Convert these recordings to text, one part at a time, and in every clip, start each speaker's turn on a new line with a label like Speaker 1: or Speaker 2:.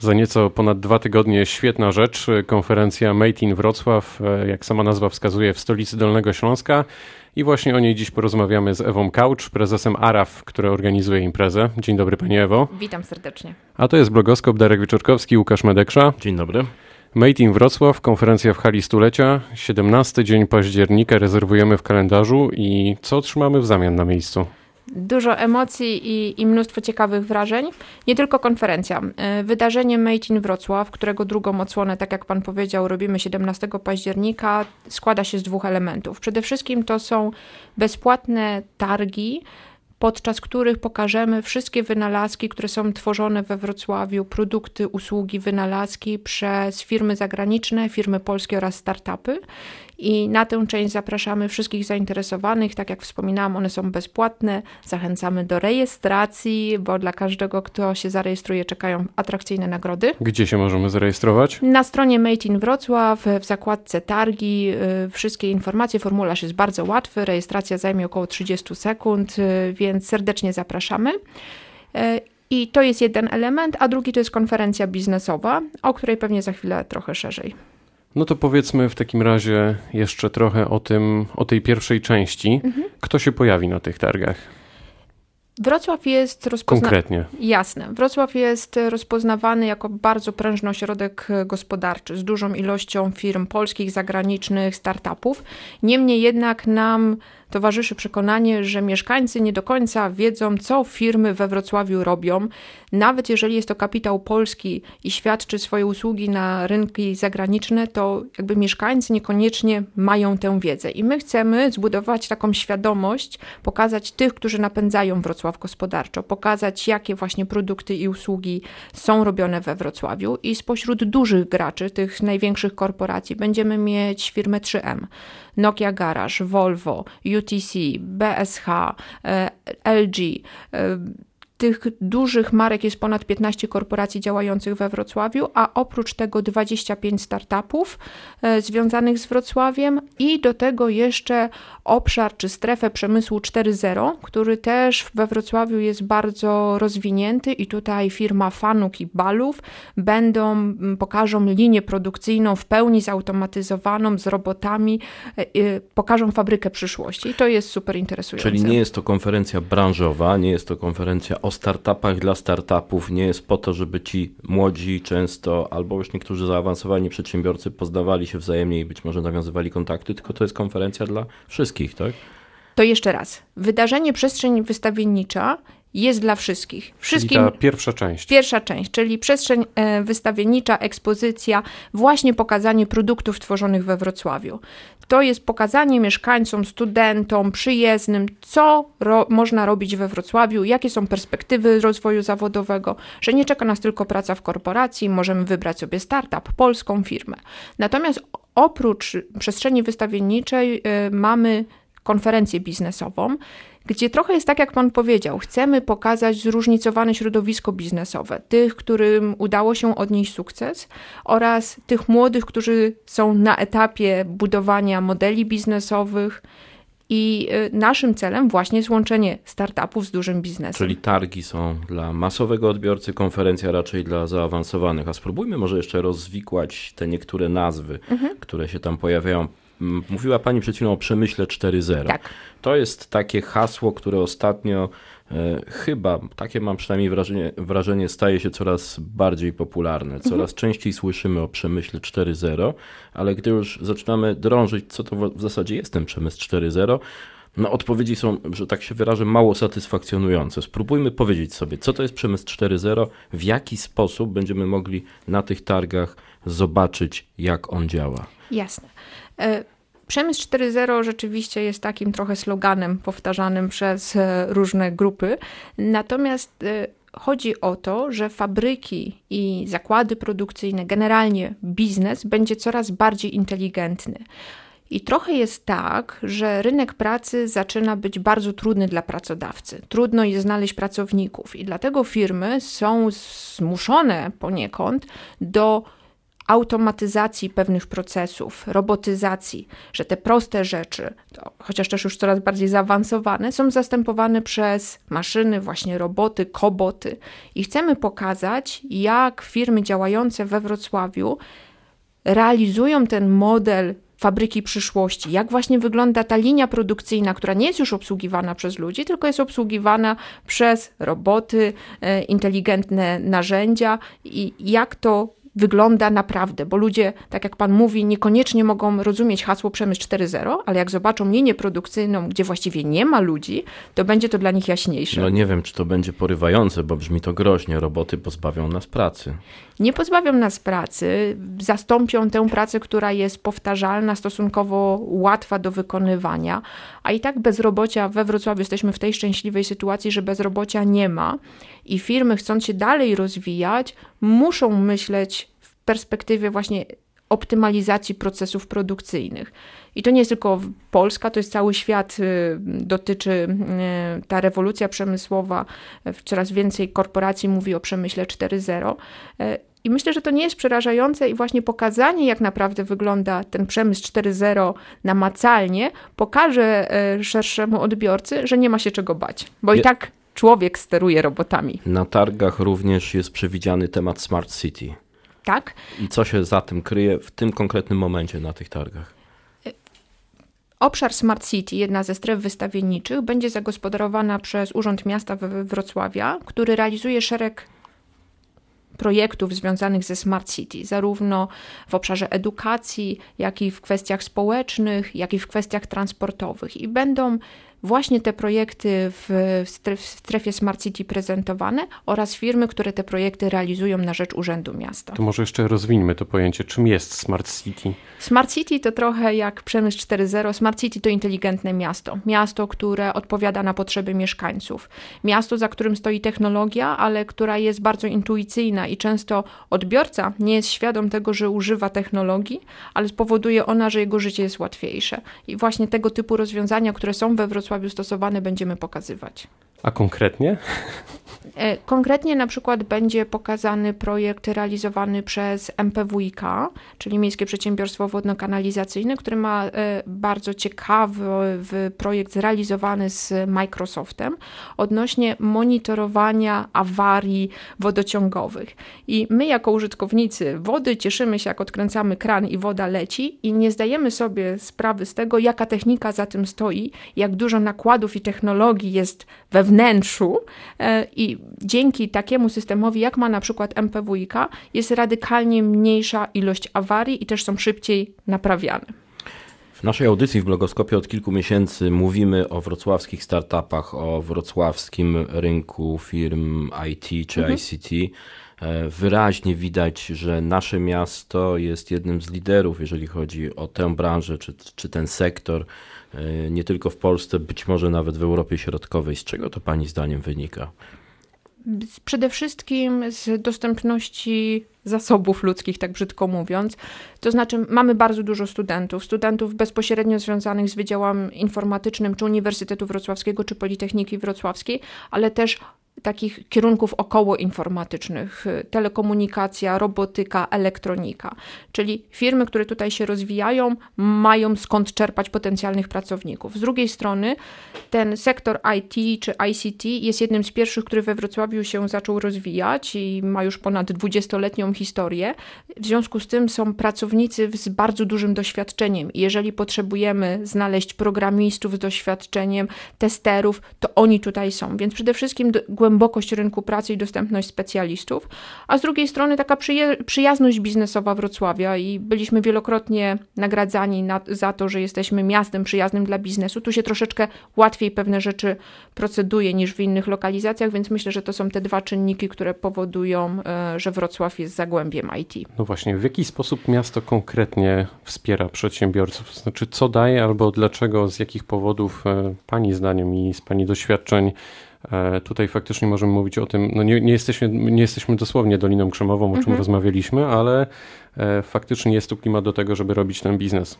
Speaker 1: Za nieco ponad dwa tygodnie świetna rzecz. Konferencja Made in Wrocław, e, jak sama nazwa wskazuje, w stolicy Dolnego Śląska. I właśnie o niej dziś porozmawiamy z Ewą Kaucz, prezesem ARAF, która organizuje imprezę. Dzień dobry Pani Ewo.
Speaker 2: Witam serdecznie.
Speaker 1: A to jest blogoskop Darek Wieczorkowski, Łukasz Medeksza.
Speaker 3: Dzień dobry.
Speaker 1: Made in Wrocław, konferencja w hali stulecia. 17 dzień października rezerwujemy w kalendarzu i co otrzymamy w zamian na miejscu?
Speaker 2: Dużo emocji i, i, mnóstwo ciekawych wrażeń. Nie tylko konferencja. E, wydarzenie Made in Wrocław, którego drugą odsłonę, tak jak pan powiedział, robimy 17 października, składa się z dwóch elementów. Przede wszystkim to są bezpłatne targi, podczas których pokażemy wszystkie wynalazki, które są tworzone we Wrocławiu, produkty, usługi, wynalazki przez firmy zagraniczne, firmy polskie oraz startupy. I na tę część zapraszamy wszystkich zainteresowanych. Tak jak wspominałam, one są bezpłatne. Zachęcamy do rejestracji, bo dla każdego, kto się zarejestruje, czekają atrakcyjne nagrody.
Speaker 1: Gdzie się możemy zarejestrować?
Speaker 2: Na stronie Made in Wrocław, w zakładce targi, y, wszystkie informacje. Formularz jest bardzo łatwy. Rejestracja zajmie około 30 sekund, y, więc serdecznie zapraszamy. Y, I to jest jeden element, a drugi to jest konferencja biznesowa, o której pewnie za chwilę trochę szerzej.
Speaker 1: No to powiedzmy w takim razie jeszcze trochę o tym, o tej pierwszej części. Mhm. Kto się pojawi na tych targach?
Speaker 2: Wrocław jest rozpoznawany.
Speaker 1: Konkretnie.
Speaker 2: Jasne. Wrocław jest rozpoznawany jako bardzo prężny ośrodek gospodarczy z dużą ilością firm polskich, zagranicznych, startupów. Niemniej jednak nam towarzyszy przekonanie, że mieszkańcy nie do końca wiedzą, co firmy we Wrocławiu robią. Nawet jeżeli jest to kapitał polski i świadczy swoje usługi na rynki zagraniczne, to jakby mieszkańcy niekoniecznie mają tę wiedzę. I my chcemy zbudować taką świadomość, pokazać tych, którzy napędzają Wrocław gospodarczo, pokazać, jakie właśnie produkty i usługi są robione we Wrocławiu. I spośród dużych graczy, tych największych korporacji, będziemy mieć firmę 3M, Nokia Garage, Volvo, UTC, BSH, e, LG, e, tych dużych marek jest ponad 15 korporacji działających we Wrocławiu, a oprócz tego 25 startupów e, związanych z Wrocławiem i do tego jeszcze obszar czy strefę przemysłu 4.0, który też we Wrocławiu jest bardzo rozwinięty i tutaj firma Fanuk i Balów będą, pokażą linię produkcyjną w pełni zautomatyzowaną z robotami, e, pokażą fabrykę przyszłości. I to jest super interesujące.
Speaker 3: Czyli nie jest to konferencja branżowa, nie jest to konferencja o startupach dla startupów nie jest po to, żeby ci młodzi często, albo już niektórzy zaawansowani przedsiębiorcy poznawali się wzajemnie i być może nawiązywali kontakty, tylko to jest konferencja dla wszystkich, tak?
Speaker 2: To jeszcze raz. Wydarzenie Przestrzeń Wystawiennicza jest dla wszystkich. Wszystkim,
Speaker 1: czyli ta pierwsza część.
Speaker 2: Pierwsza część, czyli przestrzeń e, wystawiennicza, ekspozycja, właśnie pokazanie produktów tworzonych we Wrocławiu. To jest pokazanie mieszkańcom, studentom, przyjezdnym, co ro można robić we Wrocławiu, jakie są perspektywy rozwoju zawodowego, że nie czeka nas tylko praca w korporacji, możemy wybrać sobie startup, polską firmę. Natomiast oprócz przestrzeni wystawienniczej y, mamy konferencję biznesową, gdzie trochę jest tak, jak Pan powiedział, chcemy pokazać zróżnicowane środowisko biznesowe, tych, którym udało się odnieść sukces oraz tych młodych, którzy są na etapie budowania modeli biznesowych. I y, naszym celem właśnie jest łączenie startupów z dużym biznesem.
Speaker 3: Czyli targi są dla masowego odbiorcy, konferencja raczej dla zaawansowanych. A spróbujmy może jeszcze rozwikłać te niektóre nazwy, mhm. które się tam pojawiają Mówiła Pani przed chwilą o przemyśle 4.0.
Speaker 2: Tak.
Speaker 3: To jest takie hasło, które ostatnio e, chyba, takie mam przynajmniej wrażenie, wrażenie, staje się coraz bardziej popularne. Coraz mhm. częściej słyszymy o przemyśle 4.0, ale gdy już zaczynamy drążyć, co to w zasadzie jest ten przemysł 4.0, no odpowiedzi są, że tak się wyrażę, mało satysfakcjonujące. Spróbujmy powiedzieć sobie, co to jest przemysł 4.0, w jaki sposób będziemy mogli na tych targach zobaczyć, jak on działa.
Speaker 2: Jasne. Przemysł 4.0 rzeczywiście jest takim trochę sloganem powtarzanym przez e, różne grupy. Natomiast e, chodzi o to, że fabryki i zakłady produkcyjne, generalnie biznes będzie coraz bardziej inteligentny. I trochę jest tak, że rynek pracy zaczyna być bardzo trudny dla pracodawcy. Trudno jest znaleźć pracowników, i dlatego firmy są zmuszone poniekąd do automatyzacji pewnych procesów, robotyzacji, że te proste rzeczy, chociaż też już coraz bardziej zaawansowane, są zastępowane przez maszyny, właśnie roboty, koboty. I chcemy pokazać, jak firmy działające we Wrocławiu realizują ten model fabryki przyszłości, jak właśnie wygląda ta linia produkcyjna, która nie jest już obsługiwana przez ludzi, tylko jest obsługiwana przez roboty, e, inteligentne narzędzia i jak to wygląda naprawdę, bo ludzie, tak jak pan mówi, niekoniecznie mogą rozumieć hasło przemysł 4.0, ale jak zobaczą linię produkcyjną, gdzie właściwie nie ma ludzi, to będzie to dla nich jaśniejsze.
Speaker 3: No nie wiem, czy to będzie porywające, bo brzmi to groźnie. Roboty pozbawią nas pracy.
Speaker 2: Nie pozbawią nas pracy, zastąpią tę pracę, która jest powtarzalna, stosunkowo łatwa do wykonywania, a i tak bezrobocia we Wrocławiu jesteśmy w tej szczęśliwej sytuacji, że bezrobocia nie ma i firmy chcąc się dalej rozwijać, muszą myśleć w perspektywie właśnie optymalizacji procesów produkcyjnych. I to nie jest tylko Polska, to jest cały świat, y, dotyczy y, ta rewolucja przemysłowa, coraz więcej korporacji mówi o przemyśle 4.0. Y, I myślę, że to nie jest przerażające i właśnie pokazanie, jak naprawdę wygląda ten przemysł 4.0 namacalnie, pokaże szerszemu odbiorcy, że nie ma się czego bać, bo i tak człowiek steruje robotami.
Speaker 3: Na targach również jest przewidziany temat Smart City.
Speaker 2: Tak.
Speaker 3: I co się za tym kryje w tym konkretnym momencie na tych targach?
Speaker 2: Obszar Smart City, jedna ze stref wystawienniczych, będzie zagospodarowana przez Urząd Miasta Wrocławia, który realizuje szereg projektów związanych ze Smart City, zarówno w obszarze edukacji, jak i w kwestiach społecznych, jak i w kwestiach transportowych. I będą właśnie te projekty w strefie Smart City prezentowane oraz firmy, które te projekty realizują na rzecz Urzędu Miasta.
Speaker 1: To może jeszcze rozwińmy to pojęcie. Czym jest Smart City?
Speaker 2: Smart City to trochę jak przemysł 4.0. Smart City to inteligentne miasto. Miasto, które odpowiada na potrzeby mieszkańców. Miasto, za którym stoi technologia, ale która jest bardzo intuicyjna i często odbiorca nie jest świadom tego, że używa technologii, ale spowoduje ona, że jego życie jest łatwiejsze. I właśnie tego typu rozwiązania, które są we Wrocławiu, Wrocławiu stosowane będziemy pokazywać.
Speaker 1: A konkretnie?
Speaker 2: E, konkretnie na przykład będzie pokazany projekt realizowany przez MPWiK, czyli Miejskie Przedsiębiorstwo Wodno-Kanalizacyjne, który ma e, bardzo ciekawy projekt zrealizowany z Microsoftem odnośnie monitorowania awarii wodociągowych. I my jako użytkownicy wody cieszymy się, jak odkręcamy kran i woda leci i nie zdajemy sobie sprawy z tego, jaka technika za tym stoi, jak dużo nakładów i technologii jest we wnętrzu e, i dzięki takiemu systemowi, jak ma na przykład MPWiK, jest radykalnie mniejsza ilość awarii i też są szybciej naprawiane.
Speaker 3: W naszej audycji w Blogoskopie od kilku miesięcy mówimy o wrocławskich startupach, o wrocławskim rynku firm IT czy mhm. ICT. E, wyraźnie widać, że nasze miasto jest jednym z liderów, jeżeli chodzi o tę branżę czy, czy ten sektor. E, nie tylko w Polsce, być może nawet w Europie Środkowej. Z czego to Pani zdaniem wynika?
Speaker 2: Przede wszystkim z dostępności zasobów ludzkich, tak brzydko mówiąc. To znaczy, mamy bardzo dużo studentów, studentów bezpośrednio związanych z Wydziałem Informatycznym czy Uniwersytetu Wrocławskiego, czy Politechniki Wrocławskiej, ale też takich kierunków okołoinformatycznych, y, telekomunikacja, robotyka, elektronika. Czyli firmy, które tutaj się rozwijają, mają skąd czerpać potencjalnych pracowników. Z drugiej strony ten sektor IT czy ICT jest jednym z pierwszych, który we Wrocławiu się zaczął rozwijać i ma już ponad 20-letnią historię. W związku z tym są pracownicy z bardzo dużym doświadczeniem. Jeżeli potrzebujemy znaleźć programistów z doświadczeniem, testerów, to oni tutaj są. Więc przede wszystkim głębokość rynku pracy i dostępność specjalistów, a z drugiej strony taka przyjazność biznesowa Wrocławia i byliśmy wielokrotnie nagradzani na, za to, że jesteśmy miastem przyjaznym dla biznesu. Tu się troszeczkę łatwiej pewne rzeczy proceduje niż w innych lokalizacjach, więc myślę, że to są te dwa czynniki, które powodują, e, że Wrocław jest zagłębiem IT.
Speaker 1: No właśnie, w jaki sposób miasto konkretnie wspiera przedsiębiorców? Znaczy, co daje albo dlaczego, z jakich powodów e, Pani zdaniem i z Pani doświadczeń tutaj faktycznie możemy mówić o tym, no nie, nie, jesteśmy, nie jesteśmy dosłownie Doliną Krzemową, o czym mhm. rozmawialiśmy, ale e, faktycznie jest tu klimat do tego, żeby robić ten biznes.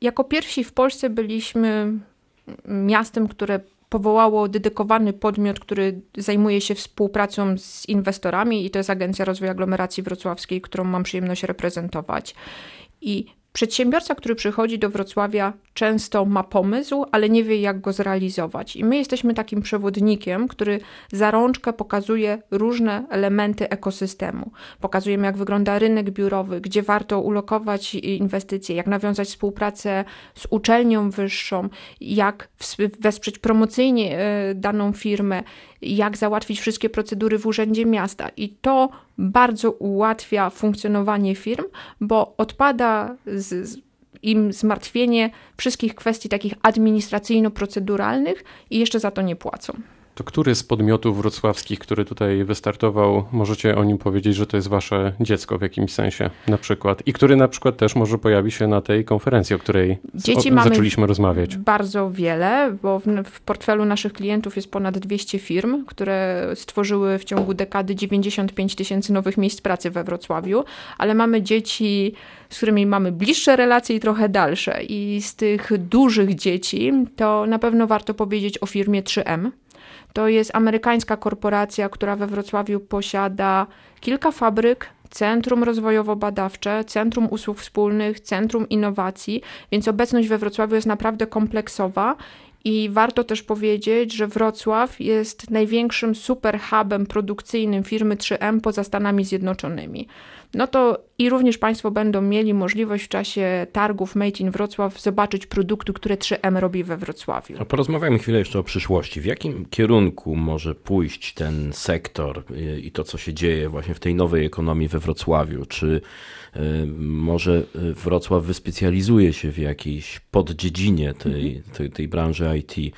Speaker 2: Jako pierwsi w Polsce byliśmy miastem, które powołało dedykowany podmiot, który zajmuje się współpracą z inwestorami i to jest Agencja Rozwoju Aglomeracji Wrocławskiej, którą mam przyjemność reprezentować. I Przedsiębiorca, który przychodzi do Wrocławia, często ma pomysł, ale nie wie, jak go zrealizować. I my jesteśmy takim przewodnikiem, który za rączkę pokazuje różne elementy ekosystemu. Pokazujemy, jak wygląda rynek biurowy, gdzie warto ulokować inwestycje, jak nawiązać współpracę z uczelnią wyższą, jak wesprzeć promocyjnie e, daną firmę, jak załatwić wszystkie procedury w Urzędzie Miasta. I to bardzo ułatwia funkcjonowanie firm, bo odpada z, z im zmartwienie wszystkich kwestii takich administracyjno-proceduralnych i jeszcze za to nie płacą.
Speaker 1: To który z podmiotów wrocławskich, który tutaj wystartował, możecie o nim powiedzieć, że to jest wasze dziecko w jakimś sensie na przykład i który na przykład też może pojawi się na tej konferencji, o której Dzieci o, zaczęliśmy rozmawiać?
Speaker 2: Bardzo wiele, bo w, w portfelu naszych klientów jest ponad 200 firm, które stworzyły w ciągu dekady 95 tysięcy nowych miejsc pracy we Wrocławiu, ale mamy dzieci z którymi mamy bliższe relacje i trochę dalsze. I z tych dużych dzieci to na pewno warto powiedzieć o firmie 3M, to jest amerykańska korporacja, która we Wrocławiu posiada kilka fabryk, Centrum Rozwojowo-Badawcze, Centrum Usług Wspólnych, Centrum Innowacji, więc obecność we Wrocławiu jest naprawdę kompleksowa i warto też powiedzieć, że Wrocław jest największym super hubem produkcyjnym firmy 3M poza Stanami Zjednoczonymi no to i również Państwo będą mieli możliwość w czasie targów Made in Wrocław zobaczyć produkty, które 3M robi we Wrocławiu.
Speaker 3: No porozmawiajmy chwilę jeszcze o przyszłości. W jakim kierunku może pójść ten sektor i to, co się dzieje właśnie w tej nowej ekonomii we Wrocławiu? Czy y, może Wrocław wyspecjalizuje się w jakiejś poddziedzinie tej, mhm. tej, tej branży IT, y,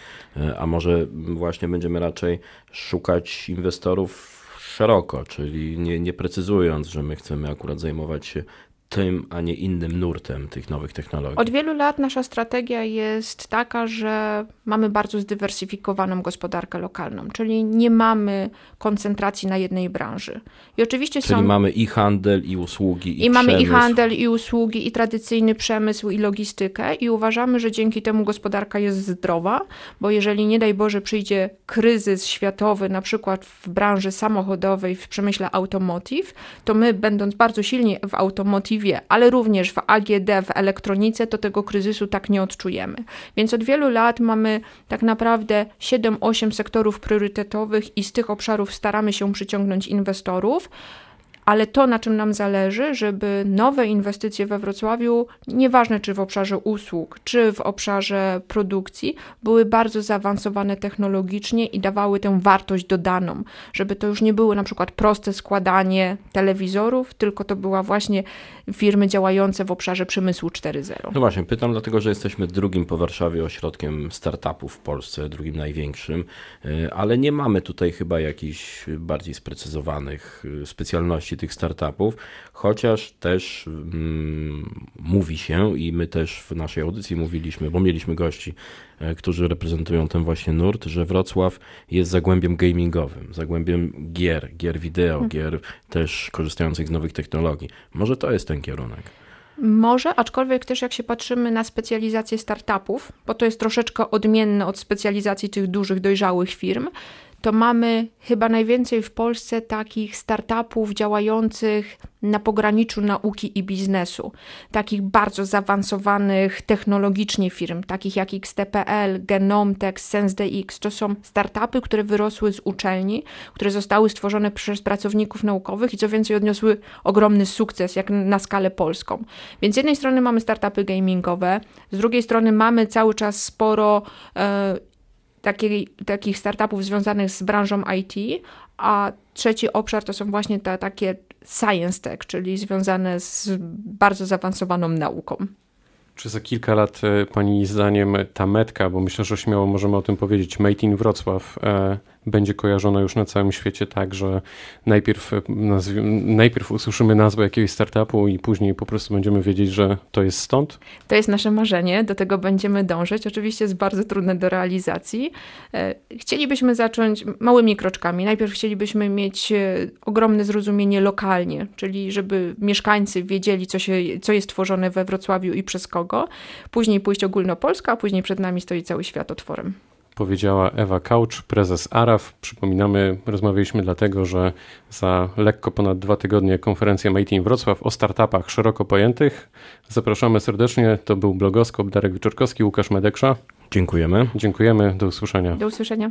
Speaker 3: a może właśnie będziemy raczej szukać inwestorów szeroko, czyli nie, nie precyzując, że my chcemy akurat zajmować się tym, a nie innym nurtem tych nowych technologii?
Speaker 2: Od wielu lat nasza strategia jest taka, że mamy bardzo zdywersyfikowaną gospodarkę lokalną, czyli nie mamy koncentracji na jednej branży.
Speaker 3: I oczywiście czyli są... mamy i handel, i usługi, i,
Speaker 2: I mamy i handel, i usługi, i tradycyjny przemysł, i logistykę i uważamy, że dzięki temu gospodarka jest zdrowa, bo jeżeli nie daj Boże przyjdzie kryzys światowy, na przykład w branży samochodowej, w przemyśle automotive, to my będąc bardzo silni w automotive ale również w AGD, w elektronice, to tego kryzysu tak nie odczujemy. Więc od wielu lat mamy tak naprawdę 7-8 sektorów priorytetowych i z tych obszarów staramy się przyciągnąć inwestorów ale to, na czym nam zależy, żeby nowe inwestycje we Wrocławiu, nieważne czy w obszarze usług, czy w obszarze produkcji, były bardzo zaawansowane technologicznie i dawały tę wartość dodaną, żeby to już nie było na przykład proste składanie telewizorów, tylko to była właśnie firmy działające w obszarze przemysłu 4.0.
Speaker 3: No właśnie, pytam dlatego, że jesteśmy drugim po Warszawie ośrodkiem startupów w Polsce, drugim największym, y, ale nie mamy tutaj chyba jakichś bardziej sprecyzowanych y, specjalności tych startupów, chociaż też mm, mówi się i my też w naszej audycji mówiliśmy, bo mieliśmy gości, e, którzy reprezentują ten właśnie nurt, że Wrocław jest zagłębiem gamingowym, zagłębiem gier, gier wideo, hmm. gier też korzystających z nowych technologii. Może to jest ten kierunek.
Speaker 2: Może, aczkolwiek też jak się patrzymy na specjalizację startupów, bo to jest troszeczkę odmienne od specjalizacji tych dużych, dojrzałych firm, to mamy chyba najwięcej w Polsce takich startupów działających na pograniczu nauki i biznesu, takich bardzo zaawansowanych technologicznie firm, takich jak XTPL, Genomtech, SenseDX. To są startupy, które wyrosły z uczelni, które zostały stworzone przez pracowników naukowych i co więcej odniosły ogromny sukces, jak na skalę polską. Więc z jednej strony mamy startupy gamingowe, z drugiej strony mamy cały czas sporo e, takiej, takich startupów związanych z branżą IT, a trzeci obszar to są właśnie te takie science tech, czyli związane z bardzo zaawansowaną nauką.
Speaker 1: Czy za kilka lat e, Pani zdaniem ta metka, bo myślę, że śmiało możemy o tym powiedzieć, Made in Wrocław, e, będzie kojarzona już na całym świecie tak, że najpierw, najpierw usłyszymy nazwę jakiegoś startupu i później po prostu będziemy wiedzieć, że to jest stąd?
Speaker 2: To jest nasze marzenie, do tego będziemy dążyć. Oczywiście jest bardzo trudne do realizacji. E, chcielibyśmy zacząć małymi kroczkami. Najpierw chcielibyśmy mieć e, ogromne zrozumienie lokalnie, czyli żeby mieszkańcy wiedzieli, co, się, co jest tworzone we Wrocławiu i przez kogo. Później pójść ogólnopolsko, a później przed nami stoi cały świat otworem.
Speaker 1: Powiedziała Ewa Kaucz, prezes ARAF. Przypominamy, rozmawialiśmy dlatego, że za lekko ponad dwa tygodnie konferencja Made in Wrocław o startupach szeroko pojętych. Zapraszamy serdecznie. To był blogoskop Darek Wyczorkowski, Łukasz Medeksza.
Speaker 3: Dziękujemy.
Speaker 1: Dziękujemy. Do usłyszenia.
Speaker 2: Do usłyszenia.